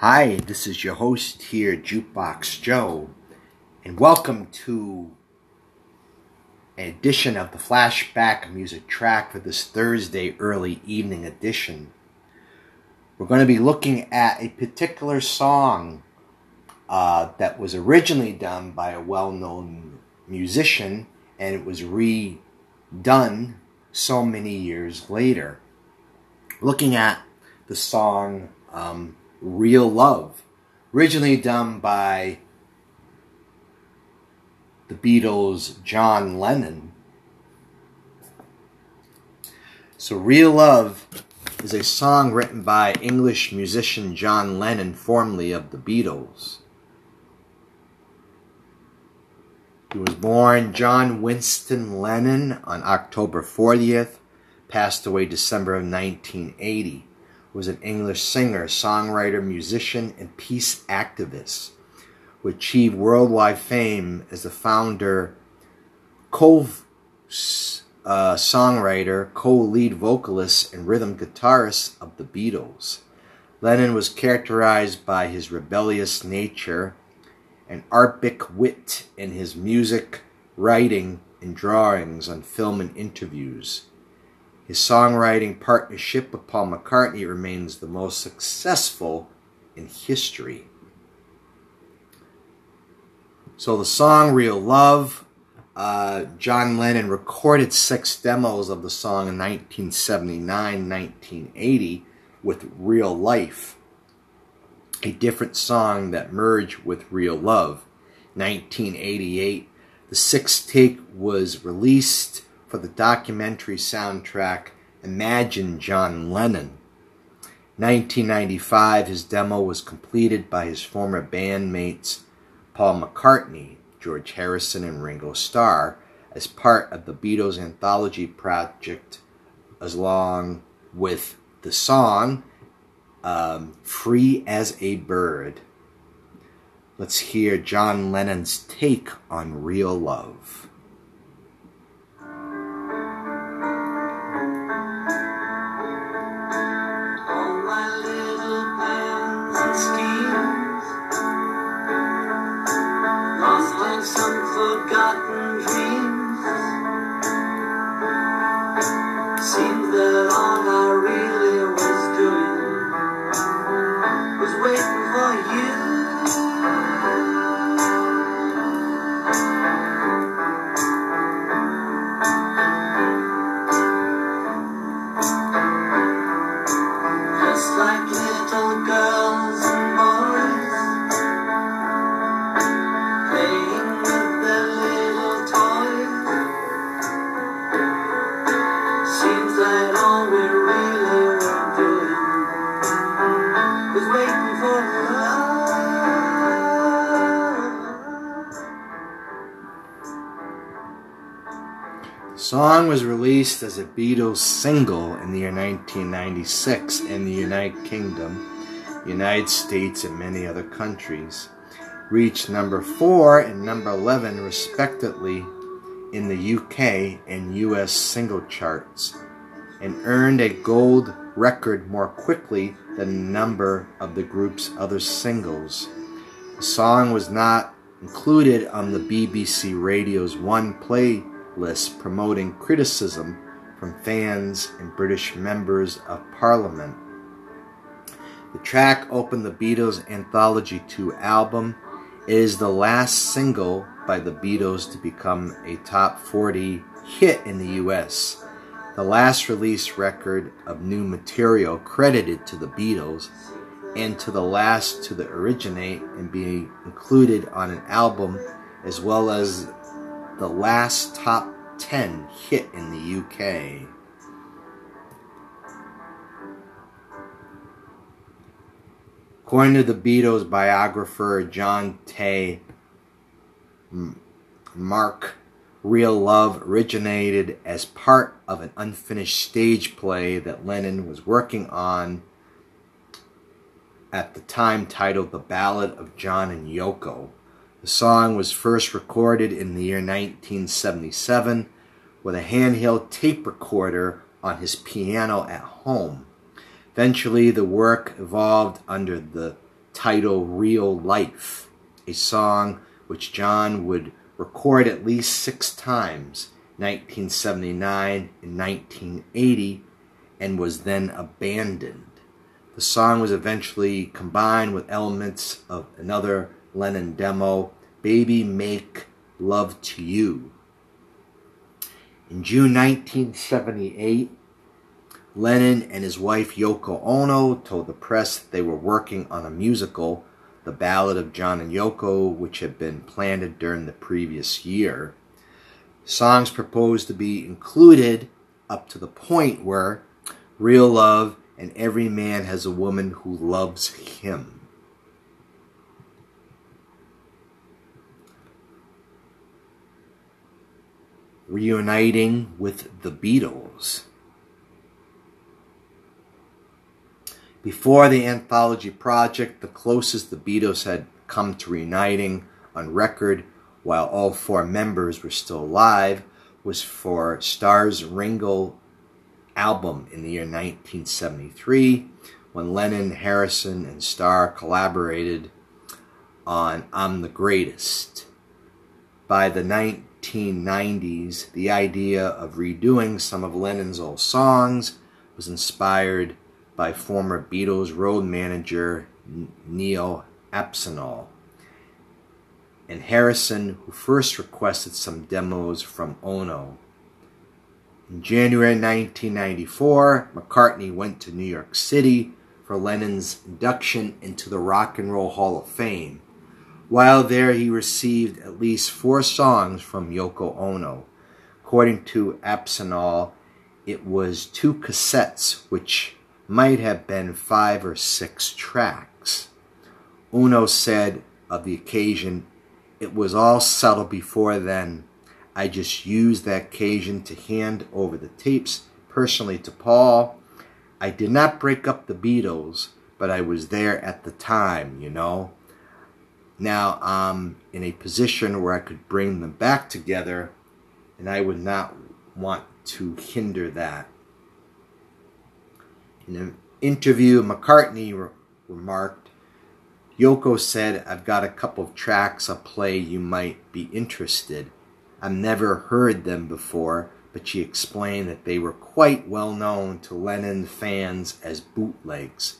Hi, this is your host here, Jukebox Joe, and welcome to an edition of the Flashback Music Track for this Thursday early evening edition. We're going to be looking at a particular song uh, that was originally done by a well known musician and it was redone so many years later. Looking at the song um, Real Love, originally done by the Beatles' John Lennon. So, Real Love is a song written by English musician John Lennon, formerly of the Beatles. He was born John Winston Lennon on October 40th, passed away December of 1980 was an English singer, songwriter, musician, and peace activist who achieved worldwide fame as the founder, co uh, songwriter, co lead vocalist, and rhythm guitarist of the Beatles. Lennon was characterized by his rebellious nature and arbic wit in his music, writing, and drawings on film and interviews. His songwriting partnership with Paul McCartney remains the most successful in history. So the song Real Love, uh, John Lennon recorded six demos of the song in 1979 1980 with Real Life, a different song that merged with Real Love. 1988, the sixth take was released for the documentary soundtrack Imagine John Lennon. 1995, his demo was completed by his former bandmates Paul McCartney, George Harrison, and Ringo Starr as part of the Beatles anthology project, along with the song um, Free as a Bird. Let's hear John Lennon's take on real love. Song was released as a Beatles single in the year 1996 in the United Kingdom, United States, and many other countries. Reached number 4 and number 11 respectively in the UK and US single charts, and earned a gold record more quickly than a number of the group's other singles. The song was not included on the BBC Radio's One playlist promoting criticism from fans and British members of Parliament. The track opened the Beatles' Anthology 2 album. It is the last single by the Beatles to become a top 40 hit in the US. The last release record of new material credited to the Beatles and to the last to the originate and be included on an album as well as the last top 10 hit in the UK. According to the Beatles biographer John T. Marck Real Love originated as part of an unfinished stage play that Lennon was working on at the time titled The Ballad of John and Yoko. The song was first recorded in the year 1977 with a handheld tape recorder on his piano at home. Eventually, the work evolved under the title Real Life, a song which John would record at least six times 1979 and 1980 and was then abandoned. The song was eventually combined with elements of another Lennon demo, Baby Make Love to You. In June 1978, Lennon and his wife Yoko Ono told the press that they were working on a musical, The Ballad of John and Yoko, which had been planned during the previous year. Songs proposed to be included up to the point where Real Love and every man has a woman who loves him. Reuniting with the Beatles. Before the anthology project, the closest the Beatles had come to reuniting on record while all four members were still alive was for Starr's Ringo album in the year 1973 when Lennon, Harrison, and Starr collaborated on I'm the Greatest. By the 1990s, the idea of redoing some of Lennon's old songs was inspired by former Beatles road manager Neil Aspinall. And Harrison, who first requested some demos from Ono. In January 1994, McCartney went to New York City for Lennon's induction into the Rock and Roll Hall of Fame. While there, he received at least four songs from Yoko Ono. According to Aspinall, it was two cassettes, which might have been five or six tracks. Ono said of the occasion, It was all settled before then. I just used that occasion to hand over the tapes personally to Paul. I did not break up the Beatles, but I was there at the time, you know. Now I'm in a position where I could bring them back together, and I would not want to hinder that. In an interview, McCartney re- remarked, Yoko said, I've got a couple of tracks I'll play you might be interested. I've never heard them before, but she explained that they were quite well known to Lennon fans as bootlegs.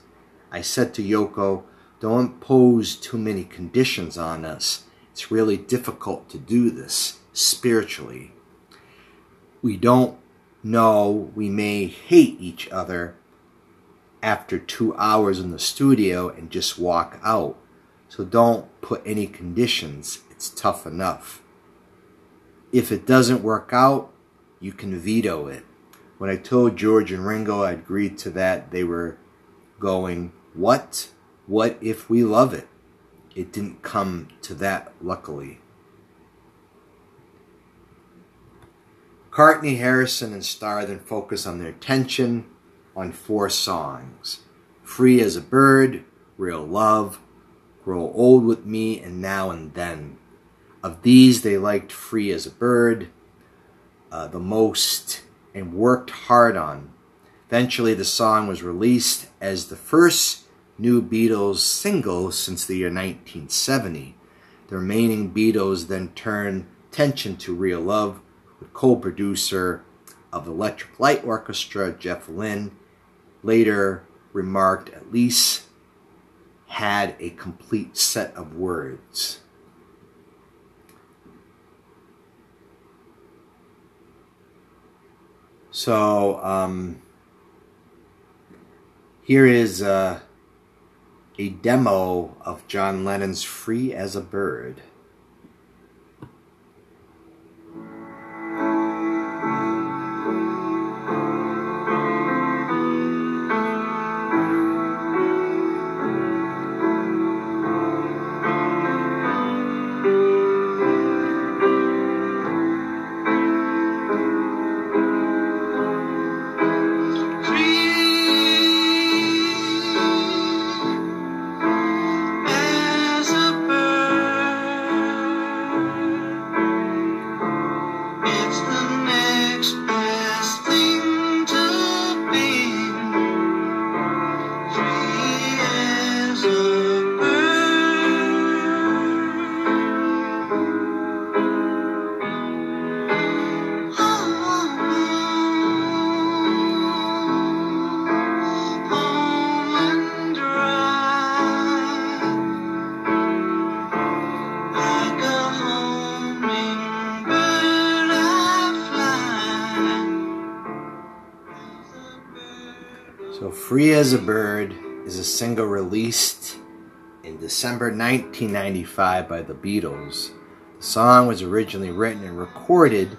I said to Yoko, don't impose too many conditions on us. It's really difficult to do this spiritually. We don't know we may hate each other after two hours in the studio and just walk out. So don't put any conditions. It's tough enough. If it doesn't work out, you can veto it. When I told George and Ringo I agreed to that, they were going, What? What if we love it? It didn't come to that, luckily. McCartney, Harrison, and Starr then focus on their attention on four songs Free as a Bird, Real Love, Grow Old with Me, and Now and Then. Of these, they liked Free as a Bird uh, the most and worked hard on. Eventually, the song was released as the first new Beatles single since the year 1970. The remaining Beatles then turned attention to Real Love with co producer of Electric Light Orchestra, Jeff Lynne, later remarked at least had a complete set of words. So um, here is uh, a demo of John Lennon's. Free as a bird. Free as a Bird is a single released in December 1995 by the Beatles. The song was originally written and recorded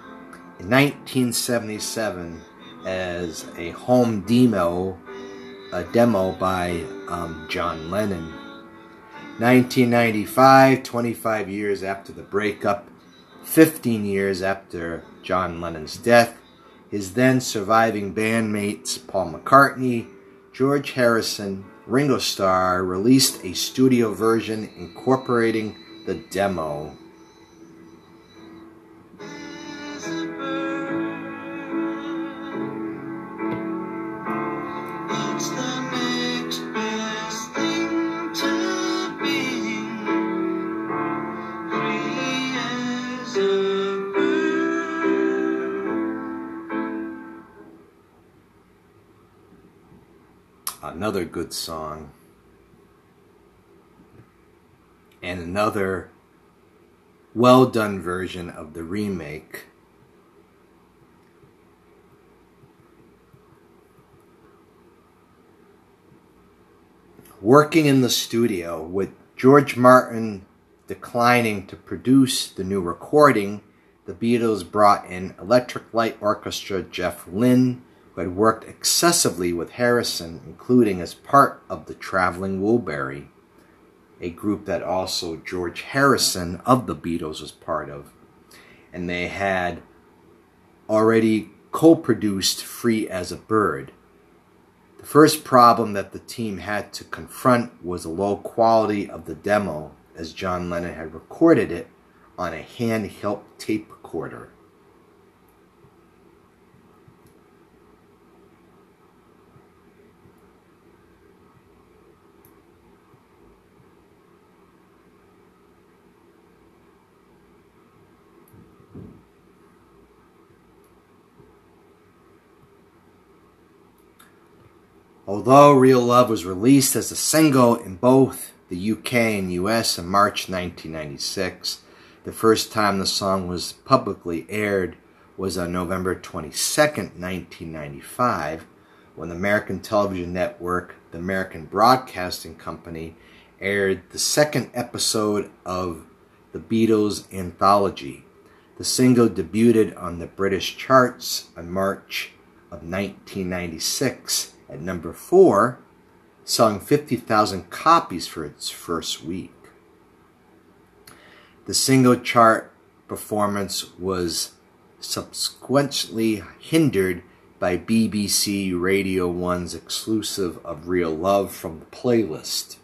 in 1977 as a home demo, a demo by um, John Lennon. 1995, 25 years after the breakup, 15 years after John Lennon's death, his then surviving bandmates Paul McCartney, George Harrison, Ringo Starr released a studio version incorporating the demo. Another good song and another well done version of the remake. Working in the studio with George Martin declining to produce the new recording, the Beatles brought in Electric Light Orchestra Jeff Lynne who had worked excessively with Harrison, including as part of the Traveling Wilbury, a group that also George Harrison of the Beatles was part of. And they had already co produced Free as a Bird. The first problem that the team had to confront was the low quality of the demo, as John Lennon had recorded it on a handheld tape recorder. Although Real Love was released as a single in both the UK and US in March 1996, the first time the song was publicly aired was on November 22, 1995, when the American television network, the American Broadcasting Company, aired the second episode of the Beatles anthology. The single debuted on the British charts on March of 1996 at number four, selling 50,000 copies for its first week. The single chart performance was subsequently hindered by BBC Radio 1's exclusive of Real Love from the playlist.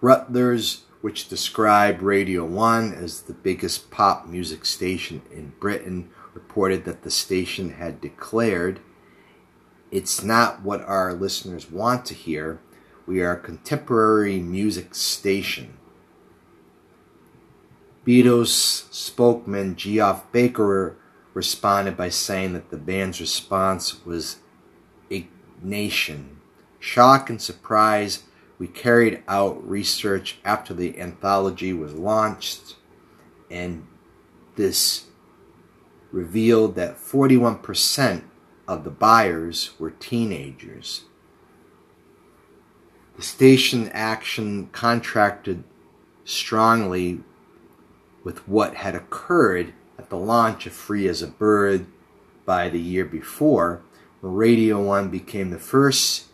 Reuters, which described Radio 1 as the biggest pop music station in Britain, reported that the station had declared it's not what our listeners want to hear. We are a contemporary music station. Beatles spokesman Geoff Baker responded by saying that the band's response was nation. Shock and surprise, we carried out research after the anthology was launched, and this revealed that 41% of the buyers were teenagers. The station action contracted strongly with what had occurred at the launch of Free as a Bird by the year before, Radio 1 became the first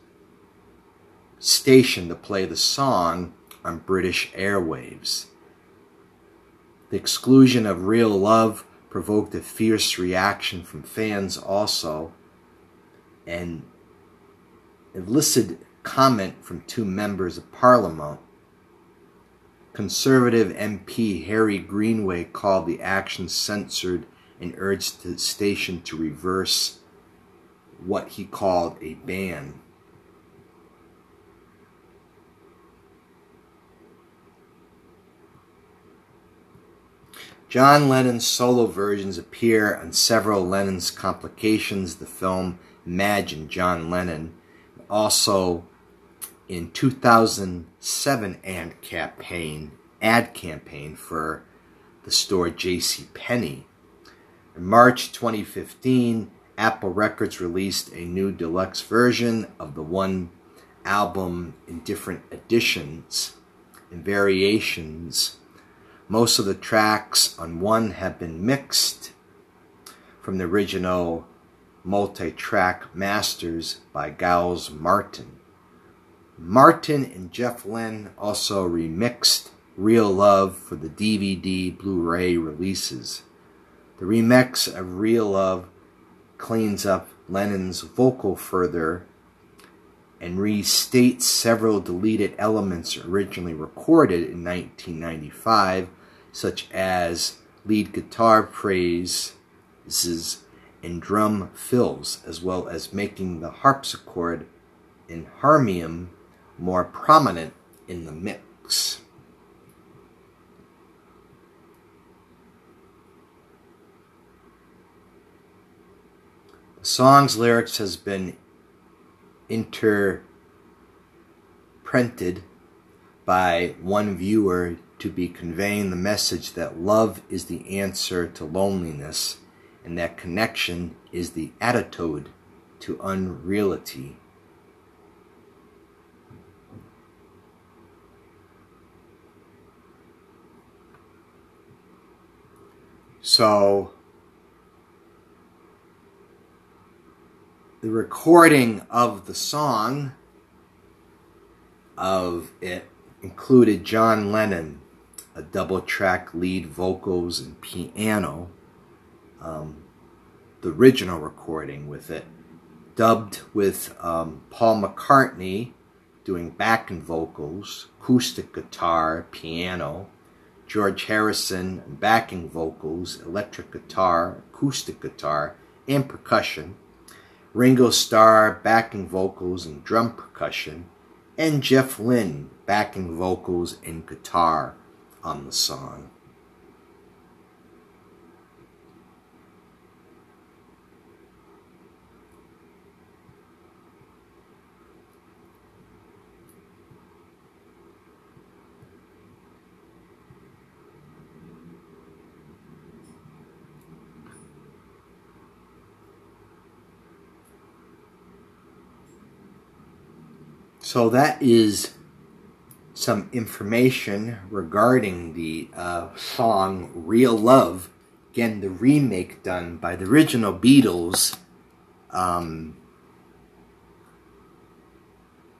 station to play the song on British airwaves. The exclusion of Real Love provoked a fierce reaction from fans also, and elicited comment from two members of parliament. Conservative MP Harry Greenway called the action censored and urged the station to reverse what he called a ban. John Lennon's solo versions appear on several Lennon's complications, the film Imagine John Lennon. Also in 2007 ad campaign, ad campaign for the store J.C. Penney. In March 2015, Apple Records released a new deluxe version of the one album in different editions and variations. Most of the tracks on one have been mixed from the original multi track masters by Giles Martin. Martin and Jeff Lynne also remixed Real Love for the DVD Blu ray releases. The remix of Real Love cleans up Lennon's vocal further and restates several deleted elements originally recorded in 1995, such as lead guitar phrases and drum fills, as well as making the harpsichord and harmonium more prominent in the mix. The song's lyrics has been interpreted by one viewer to be conveying the message that love is the answer to loneliness and that connection is the attitude to unreality. So, the recording of the song of it included John Lennon, a double track lead vocals and piano, um, the original recording with it, dubbed with um, Paul McCartney doing backing vocals, acoustic guitar, piano, George Harrison backing vocals, electric guitar, acoustic guitar, and percussion, Ringo Starr backing vocals and drum percussion, and Jeff Lynne backing vocals and guitar on the song. So that is some information regarding the uh, song Real Love. Again, the remake done by the original Beatles um,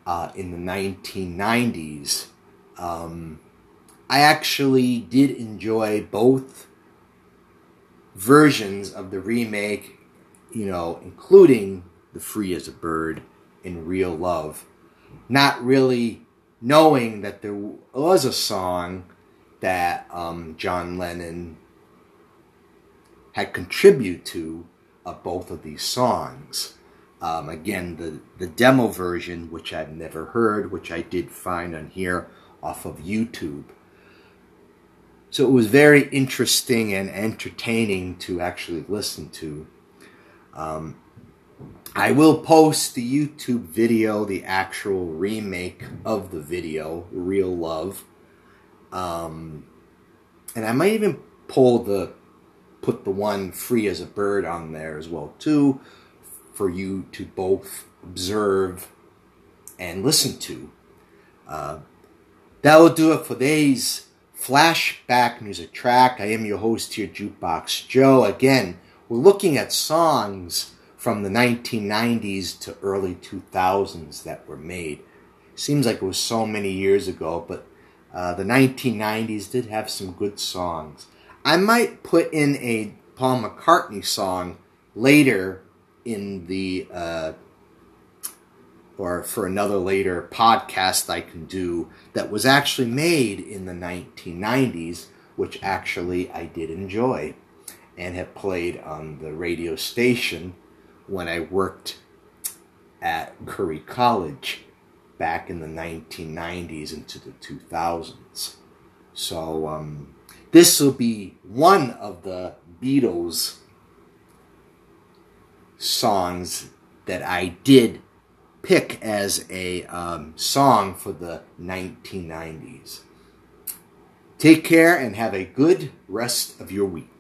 uh, in the 1990s. Um, I actually did enjoy both versions of the remake, you know, including The Free as a Bird in Real Love not really knowing that there was a song that um, John Lennon had contributed to uh, both of these songs. Um, again, the, the demo version, which I've never heard, which I did find on here off of YouTube. So it was very interesting and entertaining to actually listen to. Um, I will post the YouTube video, the actual remake of the video, Real Love. Um, and I might even pull the put the one free as a bird on there as well too for you to both observe and listen to. Uh, that will do it for today's flashback music track. I am your host here, Jukebox Joe. Again, we're looking at songs from the 1990s to early 2000s that were made. Seems like it was so many years ago, but uh, the 1990s did have some good songs. I might put in a Paul McCartney song later in the uh, or for another later podcast I can do that was actually made in the 1990s, which actually I did enjoy and have played on the radio station when I worked at Curry College back in the 1990s into the 2000s. So um, this will be one of the Beatles songs that I did pick as a um, song for the 1990s. Take care and have a good rest of your week.